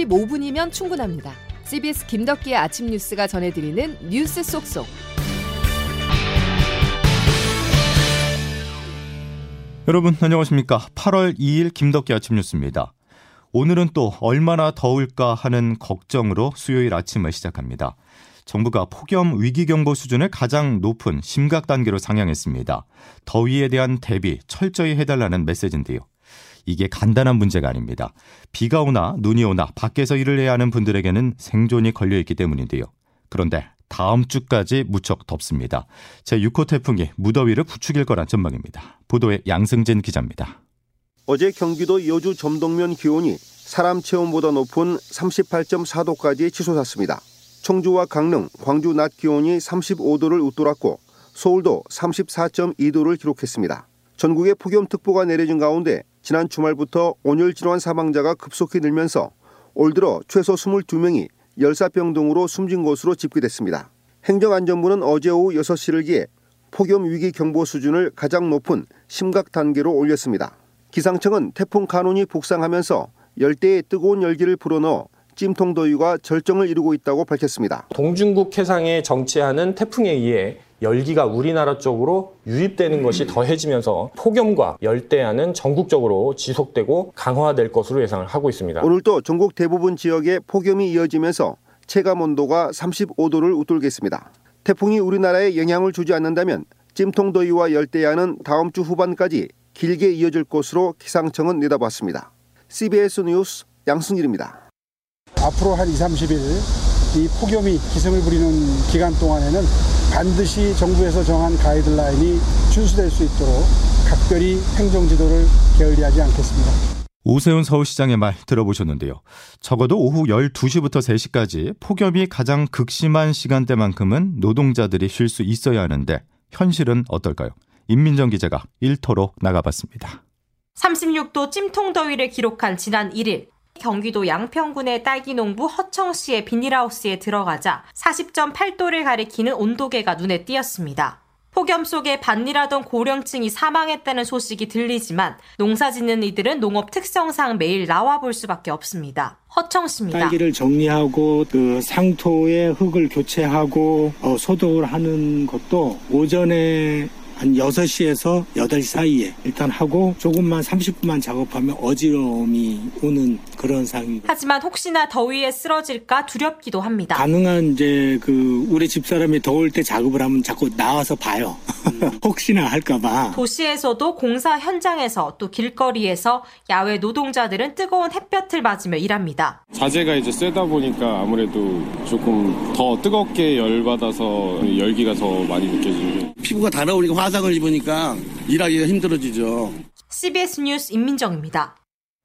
45분이면 충분합니다. CBS 김덕기의 아침 뉴스가 전해드리는 뉴스 속속. 여러분 안녕하십니까? 8월 2일 김덕기 아침 뉴스입니다. 오늘은 또 얼마나 더울까 하는 걱정으로 수요일 아침을 시작합니다. 정부가 폭염 위기경보 수준을 가장 높은 심각 단계로 상향했습니다. 더위에 대한 대비 철저히 해달라는 메시지인데요. 이게 간단한 문제가 아닙니다. 비가 오나 눈이 오나 밖에서 일을 해야 하는 분들에게는 생존이 걸려 있기 때문인데요. 그런데 다음 주까지 무척 덥습니다. 제6호 태풍이 무더위를 부추길 거란 전망입니다. 보도에 양승진 기자입니다. 어제 경기도 여주 점동면 기온이 사람 체온보다 높은 38.4도까지 치솟았습니다. 청주와 강릉, 광주 낮 기온이 35도를 웃돌았고 서울도 34.2도를 기록했습니다. 전국에 폭염특보가 내려진 가운데 지난 주말부터 온열 질환 사망자가 급속히 늘면서 올 들어 최소 22명이 열사병 등으로 숨진 것으로 집계됐습니다. 행정안전부는 어제 오후 6시를 기해 폭염 위기 경보 수준을 가장 높은 심각 단계로 올렸습니다. 기상청은 태풍 카눈이 북상하면서 열대의 뜨거운 열기를 불어넣어 찜통 더위가 절정을 이루고 있다고 밝혔습니다. 동중국 해상에 정치하는 태풍에 의해 열기가 우리나라 쪽으로 유입되는 것이 더해지면서 폭염과 열대야는 전국적으로 지속되고 강화될 것으로 예상을 하고 있습니다. 오늘도 전국 대부분 지역에 폭염이 이어지면서 체감 온도가 35도를 웃돌겠습니다. 태풍이 우리나라에 영향을 주지 않는다면 찜통더위와 열대야는 다음 주 후반까지 길게 이어질 것으로 기상청은 내다봤습니다. CBS 뉴스 양승길입니다. 앞으로 한 2, 30일 이 폭염이 기승을 부리는 기간 동안에는 반드시 정부에서 정한 가이드라인이 준수될 수 있도록 각별히 행정지도를 게을리하지 않겠습니다. 오세훈 서울시장의 말 들어보셨는데요. 적어도 오후 12시부터 3시까지 폭염이 가장 극심한 시간대만큼은 노동자들이 쉴 수 있어야 하는데 현실은 어떨까요? 임민정 기자가 일터로 나가봤습니다. 36도 찜통 더위를 기록한 지난 1일 경기도 양평군의 딸기 농부 허청 씨의 비닐하우스에 들어가자 40.8도를 가리키는 온도계가 눈에 띄었습니다. 폭염 속에 밭일하던 고령층이 사망했다는 소식이 들리지만 농사 짓는 이들은 농업 특성상 매일 나와 볼 수밖에 없습니다. 허청 씨입니다. 딸기를 정리하고 그 상토에 흙을 교체하고 어, 소독을 하는 것도 오전에 한 6시에서 8시 사이에 일단 하고 조금만 30분만 작업하면 어지러움이 오는 그런 상황입니다. 하지만 혹시나 더위에 쓰러질까 두렵기도 합니다. 가능한 이제 그 우리 집사람이 더울 때 작업을 하면 자꾸 나와서 봐요. 혹시나 할까봐. 도시에서도 공사 현장에서 또 길거리에서 야외 노동자들은 뜨거운 햇볕을 맞으며 일합니다. 자재가 이제 세다 보니까 아무래도 조금 더 뜨겁게 열받아서 열기가 더 많이 느껴지고 피부가 달아오니까 화상을 입으니까 일하기가 힘들어지죠. CBS 뉴스 임민정입니다.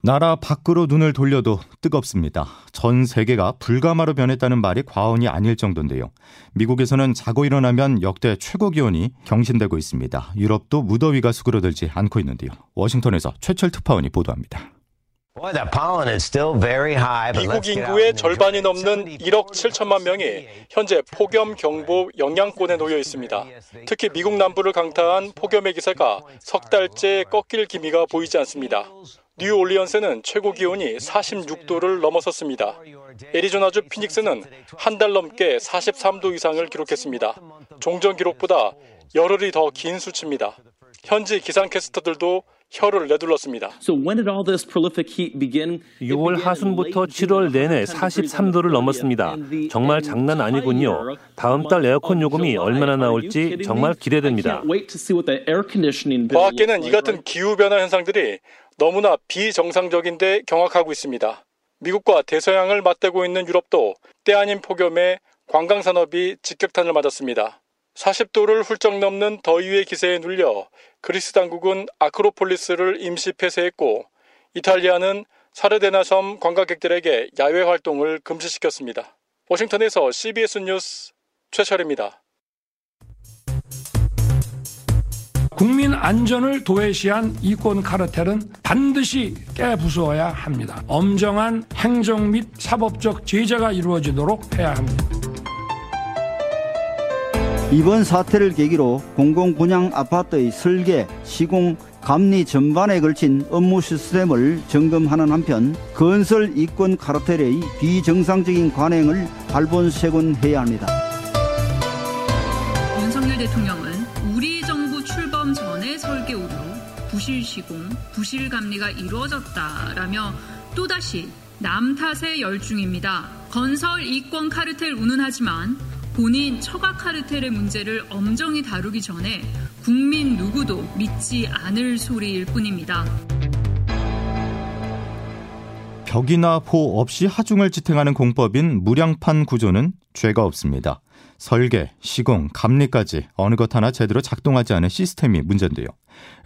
나라 밖으로 눈을 돌려도 뜨겁습니다. 전 세계가 불가마로 변했다는 말이 과언이 아닐 정도인데요. 미국에서는 자고 일어나면 역대 최고 기온이 경신되고 있습니다. 유럽도 무더위가 수그러들지 않고 있는데요. 워싱턴에서 최철 특파원이 보도합니다. 미국 인구의 절반이 넘는 1억 7천만 명이 현재 폭염 경보 영향권에 놓여 있습니다. 특히 미국 남부를 강타한 폭염의 기세가 석 달째 꺾일 기미가 보이지 않습니다. 뉴올리언스는 최고 기온이 46도를 넘어섰습니다. 애리조나주 피닉스는 한 달 넘게 43도 이상을 기록했습니다. 종전 기록보다 열흘이 더 긴 수치입니다. 현지 기상캐스터들도 혀를 내둘렀습니다. 6월 하순부터 7월 내내 43도를 넘었습니다. 정말 장난 아니군요. 다음 달 에어컨 요금이 얼마나 나올지 정말 기대됩니다. 과학계는 이 같은 기후변화 현상들이 너무나 비정상적인데 경악하고 있습니다. 미국과 대서양을 맞대고 있는 유럽도 때 아닌 폭염에 관광산업이 직격탄을 맞았습니다. 40도를 훌쩍 넘는 더위의 기세에 눌려 그리스 당국은 아크로폴리스를 임시 폐쇄했고 이탈리아는 사르데나 섬 관광객들에게 야외 활동을 금지시켰습니다. 워싱턴에서 CBS 뉴스 최철입니다. 국민 안전을 도외시한 이권 카르텔은 반드시 깨부숴야 합니다. 엄정한 행정 및 사법적 제재가 이루어지도록 해야 합니다. 이번 사태를 계기로 공공분양 아파트의 설계, 시공, 감리 전반에 걸친 업무 시스템을 점검하는 한편 건설 이권 카르텔의 비정상적인 관행을 발본색원해야 합니다. 윤석열 대통령은 우리 정부 출범 전에 설계 오류, 부실 시공, 부실 감리가 이루어졌다라며 또다시 남 탓에 열중입니다. 건설 이권 카르텔 운운하지만 본인 처가 카르텔의 문제를 엄정히 다루기 전에 국민 누구도 믿지 않을 소리일 뿐입니다. 벽이나 포 없이 하중을 지탱하는 공법인 무량판 구조는 죄가 없습니다. 설계, 시공, 감리까지 어느 것 하나 제대로 작동하지 않은 시스템이 문제인데요.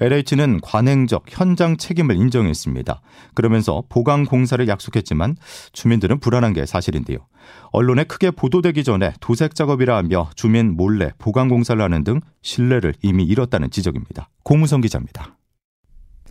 LH는 관행적 현장 책임을 인정했습니다. 그러면서 보강 공사를 약속했지만 주민들은 불안한 게 사실인데요. 언론에 크게 보도되기 전에 도색 작업이라 하며 주민 몰래 보강 공사를 하는 등 신뢰를 이미 잃었다는 지적입니다. 고무성 기자입니다.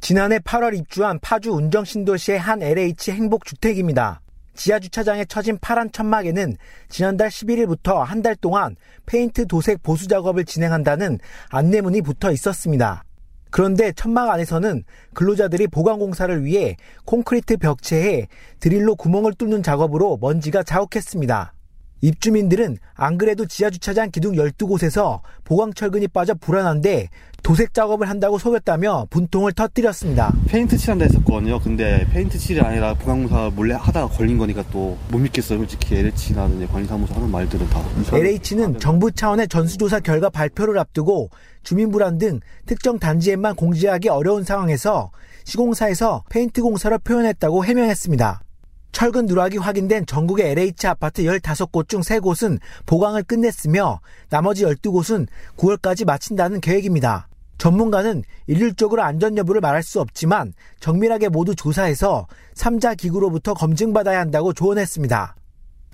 지난해 8월 입주한 파주 운정신도시의 한 LH 행복주택입니다. 지하 주차장에 처진 파란 천막에는 지난달 11일부터 한 달 동안 페인트 도색 보수 작업을 진행한다는 안내문이 붙어 있었습니다. 그런데 천막 안에서는 근로자들이 보강 공사를 위해 콘크리트 벽체에 드릴로 구멍을 뚫는 작업으로 먼지가 자욱했습니다. 입주민들은 안 그래도 지하주차장 기둥 12곳에서 보강철근이 빠져 불안한데 도색 작업을 한다고 속였다며 분통을 터뜨렸습니다. 페인트 칠한다 했었거든요. 근데 페인트 칠이 아니라 보강공사 몰래 하다가 걸린 거니까 또 못 믿겠어요. 솔직히 LH나 관리사무소 하는 말들은 다. LH는 정부 차원의 전수조사 결과 발표를 앞두고 주민 불안 등 특정 단지에만 공지하기 어려운 상황에서 시공사에서 페인트 공사로 표현했다고 해명했습니다. 철근 누락이 확인된 전국의 LH 아파트 15곳 중 3곳은 보강을 끝냈으며 나머지 12곳은 9월까지 마친다는 계획입니다. 전문가는 일률적으로 안전 여부를 말할 수 없지만 정밀하게 모두 조사해서 3자 기구로부터 검증받아야 한다고 조언했습니다.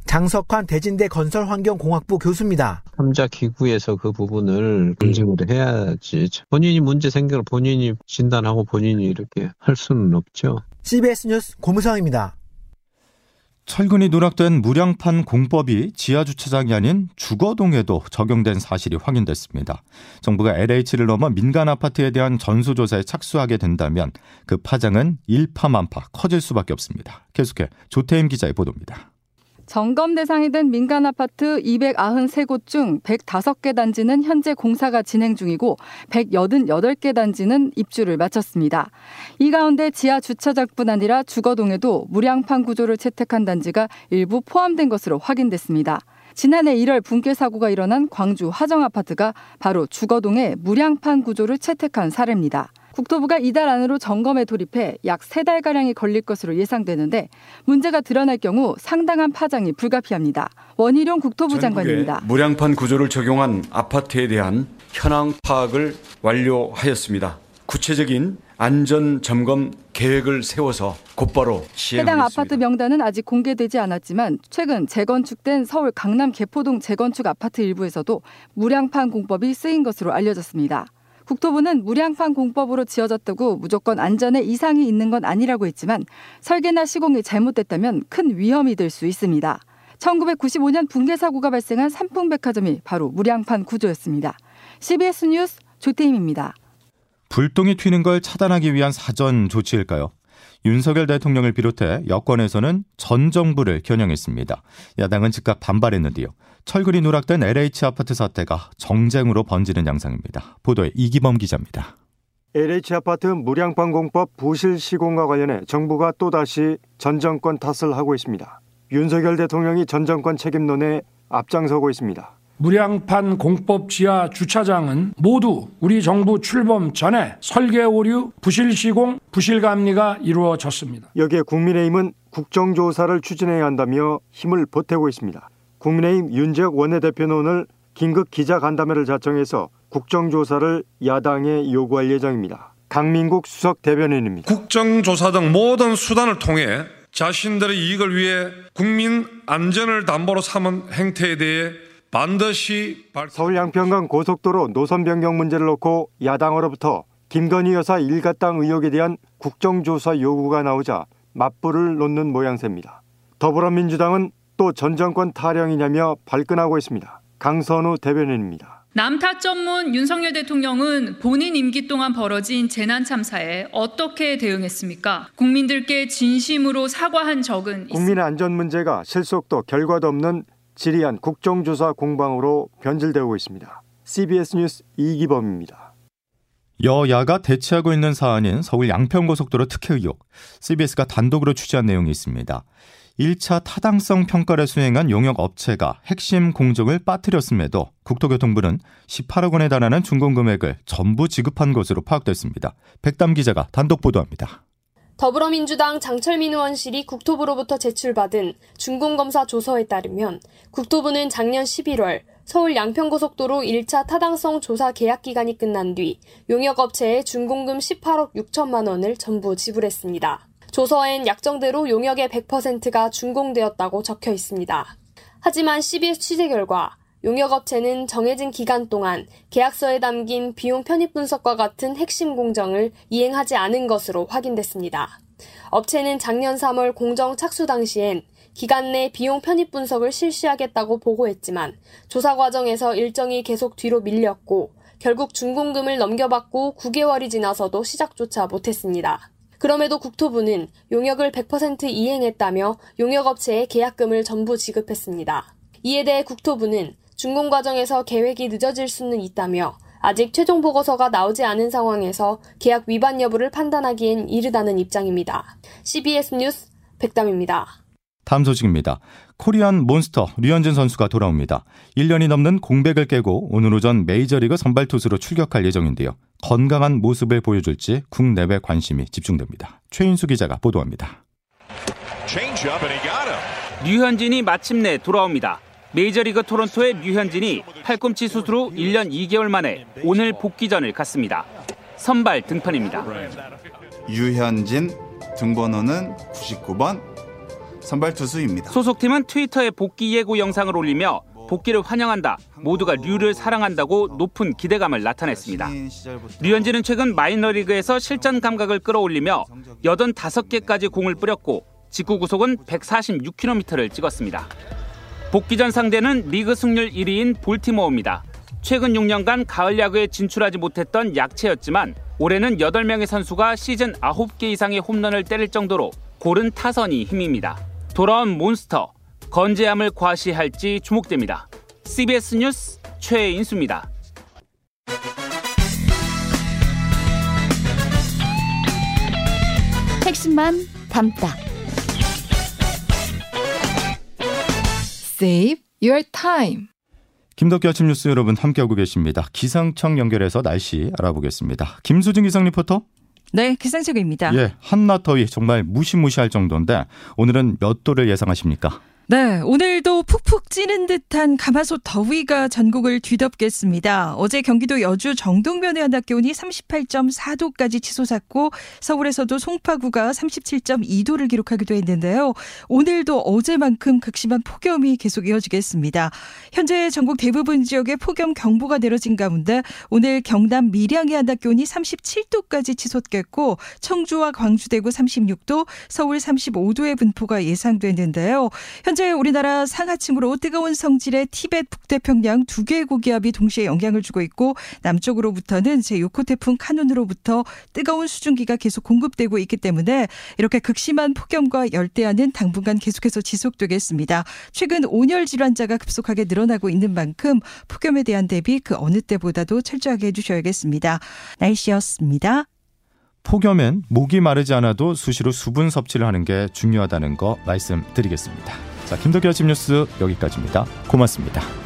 장석환 대진대 건설환경공학부 교수입니다. 3자 기구에서 그 부분을 검증을 해야지. 본인이 문제 생겨서 본인이 진단하고 본인이 이렇게 할 수는 없죠. CBS 뉴스 고무성입니다. 철근이 누락된 무량판 공법이 지하주차장이 아닌 주거동에도 적용된 사실이 확인됐습니다. 정부가 LH를 넘어 민간 아파트에 대한 전수조사에 착수하게 된다면 그 파장은 일파만파 커질 수밖에 없습니다. 계속해 조태임 기자의 보도입니다. 점검 대상이 된 민간 아파트 293곳 중 105개 단지는 현재 공사가 진행 중이고 188개 단지는 입주를 마쳤습니다. 이 가운데 지하 주차장뿐 아니라 주거동에도 무량판 구조를 채택한 단지가 일부 포함된 것으로 확인됐습니다. 지난해 1월 붕괴 사고가 일어난 광주 화정 아파트가 바로 주거동에 무량판 구조를 채택한 사례입니다. 국토부가 이달 안으로 점검에 돌입해 약 세 달가량이 걸릴 것으로 예상되는데 문제가 드러날 경우 상당한 파장이 불가피합니다. 원희룡 국토부 장관입니다. 무량판 구조를 적용한 아파트에 대한 현황 파악을 완료하였습니다. 구체적인 안전 점검 계획을 세워서 곧바로 시행하겠습니다. 해당 아파트 명단은 아직 공개되지 않았지만 최근 재건축된 서울 강남 개포동 재건축 아파트 일부에서도 무량판 공법이 쓰인 것으로 알려졌습니다. 국토부는 무량판 공법으로 지어졌다고 무조건 안전에 이상이 있는 건 아니라고 했지만 설계나 시공이 잘못됐다면 큰 위험이 될 수 있습니다. 1995년 붕괴 사고가 발생한 삼풍백화점이 바로 무량판 구조였습니다. CBS 뉴스 조태임입니다. 불똥이 튀는 걸 차단하기 위한 사전 조치일까요? 윤석열 대통령을 비롯해 여권에서는 전 정부를 겨냥했습니다. 야당은 즉각 반발했는데요. 철근이 누락된 LH 아파트 사태가 정쟁으로 번지는 양상입니다. 보도에 이기범 기자입니다. LH 아파트 무량판 공법 부실 시공과 관련해 정부가 또다시 전 정권 탓을 하고 있습니다. 윤석열 대통령이 전 정권 책임론에 앞장서고 있습니다. 무량판 공법 지하 주차장은 모두 우리 정부 출범 전에 설계 오류, 부실 시공, 부실 감리가 이루어졌습니다. 여기에 국민의힘은 국정조사를 추진해야 한다며 힘을 보태고 있습니다. 국민의힘 윤재혁 원내대표는 오늘 긴급 기자 간담회를 자청해서 국정조사를 야당에 요구할 예정입니다. 강민국 수석 대변인입니다. 국정조사 등 모든 수단을 통해 자신들의 이익을 위해 국민 안전을 담보로 삼은 행태에 대해 반드시 서울 양평강 고속도로 노선 변경 문제를 놓고 야당으로부터 김건희 여사 일가땅 의혹에 대한 국정조사 요구가 나오자 맞불을 놓는 모양새입니다. 더불어민주당은 또 전 정권 타령이냐며 발끈하고 있습니다. 강선우 대변인입니다. 남탓 전문 윤석열 대통령은 본인 임기 동안 벌어진 재난 참사에 어떻게 대응했습니까? 국민들께 진심으로 사과한 적은 국민의 안전 문제가 실속도 결과도 없는 지리한 국정조사 공방으로 변질되고 있습니다. CBS 뉴스 이기범입니다. 여야가 대치하고 있는 사안인 서울 양평고속도로 특혜 의혹. CBS가 단독으로 취재한 내용이 있습니다. 1차 타당성 평가를 수행한 용역 업체가 핵심 공정을 빠뜨렸음에도 국토교통부는 18억 원에 달하는 준공 금액을 전부 지급한 것으로 파악됐습니다. 백담 기자가 단독 보도합니다. 더불어민주당 장철민 의원실이 국토부로부터 제출받은 준공검사 조서에 따르면 국토부는 작년 11월 서울 양평고속도로 1차 타당성 조사 계약 기간이 끝난 뒤 용역업체에 준공금 18억 6천만 원을 전부 지불했습니다. 조서엔 약정대로 용역의 100%가 준공되었다고 적혀 있습니다. 하지만 CBS 취재 결과 용역업체는 정해진 기간 동안 계약서에 담긴 비용 편입 분석과 같은 핵심 공정을 이행하지 않은 것으로 확인됐습니다. 업체는 작년 3월 공정 착수 당시엔 기간 내 비용 편입 분석을 실시하겠다고 보고했지만 조사 과정에서 일정이 계속 뒤로 밀렸고 결국 준공금을 넘겨받고 9개월이 지나서도 시작조차 못했습니다. 그럼에도 국토부는 용역을 100% 이행했다며 용역업체에 계약금을 전부 지급했습니다. 이에 대해 국토부는 준공 과정에서 계획이 늦어질 수는 있다며 아직 최종 보고서가 나오지 않은 상황에서 계약 위반 여부를 판단하기엔 이르다는 입장입니다. CBS 뉴스 백담입니다. 다음 소식입니다. 코리안 몬스터 류현진 선수가 돌아옵니다. 1년이 넘는 공백을 깨고 오늘 오전 메이저리그 선발 투수로 출격할 예정인데요. 건강한 모습을 보여줄지 국내외 관심이 집중됩니다. 최인수 기자가 보도합니다. 류현진이 마침내 돌아옵니다. 메이저리그 토론토의 류현진이 팔꿈치 수술 후 1년 2개월 만에 오늘 복귀전을 갖습니다. 선발 등판입니다. 유현진 등번호는 99번 선발 투수입니다. 소속팀은 트위터에 복귀 예고 영상을 올리며 복귀를 환영한다. 모두가 류를 사랑한다고 높은 기대감을 나타냈습니다. 류현진은 최근 마이너리그에서 실전 감각을 끌어올리며 85개까지 공을 뿌렸고 직구 구속은 146km를 찍었습니다. 복귀 전 상대는 리그 승률 1위인 볼티모어입니다. 최근 6년간 가을 야구에 진출하지 못했던 약체였지만 올해는 8명의 선수가 시즌 9개 이상의 홈런을 때릴 정도로 고른 타선이 힘입니다. 돌아온 몬스터 건재함을 과시할지 주목됩니다. CBS 뉴스 최인수입니다. 핵심만 담다. Save your time. 김덕기 아침 뉴스 여러분 함께하고 계십니다. 기상청 연결해서 날씨 알아보겠습니다. 김수진 기상 리포터. 네, 기상청입니다. 예, 한낮 더위 정말 무시무시할 정도인데 오늘은 몇 도를 예상하십니까? 네, 오늘도 푹푹 찌는 듯한 가마솥 더위가 전국을 뒤덮겠습니다. 어제 경기도 여주 정동면의 한낮 기온이 38.4도까지 치솟았고 서울에서도 송파구가 37.2도를 기록하기도 했는데요. 오늘도 어제만큼 극심한 폭염이 계속 이어지겠습니다. 현재 전국 대부분 지역에 폭염 경보가 내려진 가운데 오늘 경남 밀양의 한낮 기온이 37도까지 치솟겠고 청주와 광주 대구 36도, 서울 35도의 분포가 예상되는데요. 현재 우리나라 상하층으로 뜨거운 성질의 티벳 북태평양 두 개의 고기압이 동시에 영향을 주고 있고 남쪽으로부터는 제6호 태풍 카눈으로부터 뜨거운 수증기가 계속 공급되고 있기 때문에 이렇게 극심한 폭염과 열대야는 당분간 계속해서 지속되겠습니다. 최근 온열 질환자가 급속하게 늘어나고 있는 만큼 폭염에 대한 대비 그 어느 때보다도 철저하게 해주셔야겠습니다. 날씨였습니다. 폭염엔 목이 마르지 않아도 수시로 수분 섭취를 하는 게 중요하다는 거 말씀드리겠습니다. 자, 김덕기 아침 뉴스 여기까지입니다. 고맙습니다.